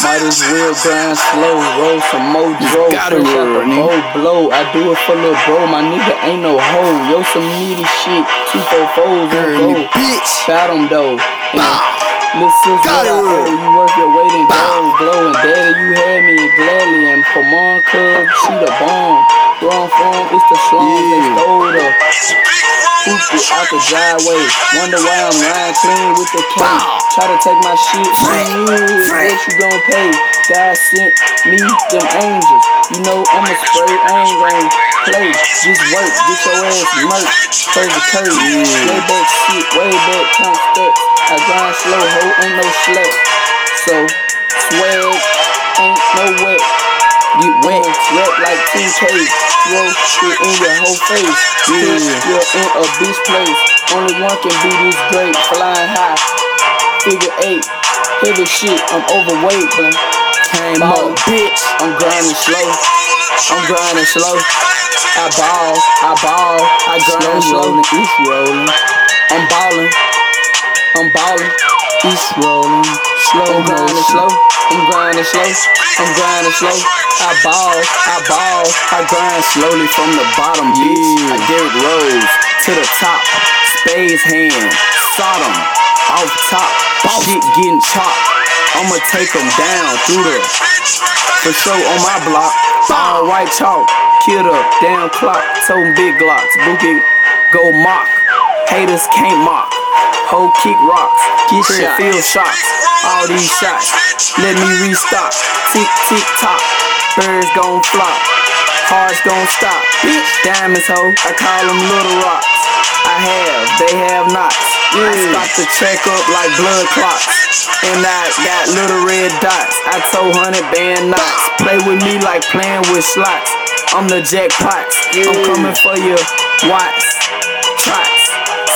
Might as well grind slow, roll some more dro. gotta Fresh roll, the old blow. I do it for little bro. My nigga ain't no hoe. Yo, some needy shit. Two four fours and Early go. bitch. Found 'em though. And Little sister, Got it, I you worth your weight in gold. Blow and daddy, you had me gladly. And come on, cuz, she the bomb. Where I'm it's the slums. They Yeah. stole the Hoop out the driveway. Wonder why I'm riding clean with the K. Try to take my shit from you. What you gon' pay? God sent me them angels. You know I'ma spray. I ain't gon' play. Just work. Get your ass murked. Close the curtain. Way back shit. Way back count steps. I grind slow. Ho ain't no slut. So swag ain't no wet. Get wet, wet like 10K. Throw shit in your whole face. Bitch, you're in a bitch place. Only one can be this great. Flying high. Figure eight. Heavy shit. I'm overweight, but Came up, bitch. I'm grinding slow. I'm grinding slow. I ball, I ball, I grind slow. rolling, It's rolling. I'm balling. I'm balling. It's rolling. Slow. I'm grinding slow. I'm grinding slow. I'm grinding slow. I ball, I ball, I grind slowly from the bottom, bitch. Yeah. I Derrick Rose to the top. Spades hand, Sodom off top. Shit getting chopped. I'ma take 'em down through the for sure on my block. All white chalk, kill the damn clock. Toting big glocks, bookie go mock. Haters can't mock. Whole kick rocks, Get shot. feel shots. All these shots, let me restock. Tick tick tock, birds gon' flop. Hearts gon' stop. Bitch, diamonds ho, I call them little rocks. I have, they have knots. I Yeah. stop the check up like blood clots. And I got little red dots. I told hundred band knots. Play with me like playing with slots. I'm the jackpots. I'm coming for your watts. Trots.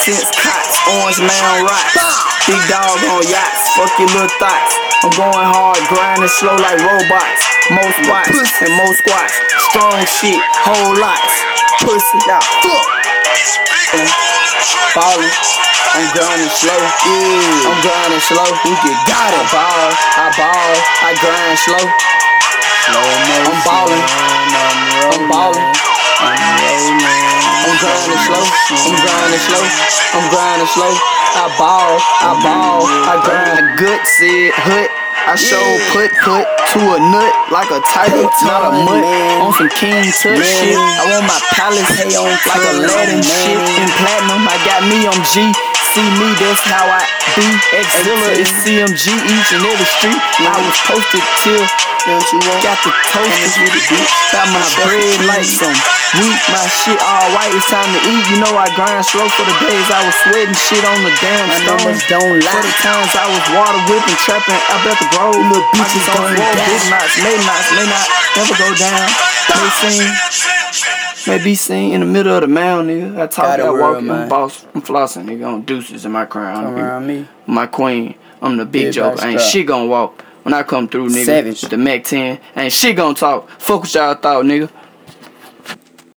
Since cots. Orange man rocks. Big dog on yachts. Fuck your little thoughts. I'm going hard, grinding slow like robots. More squats Pussy. and more squats. Strong shit, whole lots. Pussy, now fuck. Ballin', I'm grinding slow. Yeah. I'm grinding slow. You get got it. I ball, I ball, I grind slow. I'm ballin', I'm ballin'. Grinding slow. I'm grinding slow. I ball, I ball, I grind. A good said hut. I show Yeah. put put to a nut like a tiger, not a mutt. On some king touch Man. shit. I want my palace Hey, on like a Latin man. shit in platinum. I got me on G. See me, that's how I be. Xzilla is CMG each and every street. I was posted till Don't you want? got the toast with it, bitch. Got my bread like some wheat. My shit all white. It's time to eat. You know I grind slow for the days I was sweating shit on the damn My numbers don't For the times I was water whipping, trapping up at the grove. Little bitches on roll. die. Big knots, may knots, may not never go down. May seen, may be seen in the middle of the mound, nigga. I talk, Got it I real, walk, I'm boss, I'm flossing, nigga. On deuces in my crown. Come around me. My queen, I'm the big Big joker. Ain't shit gonna walk when I come through, nigga. Savage. With the Mac 10, ain't shit gonna talk. Fuck what y'all thought, nigga.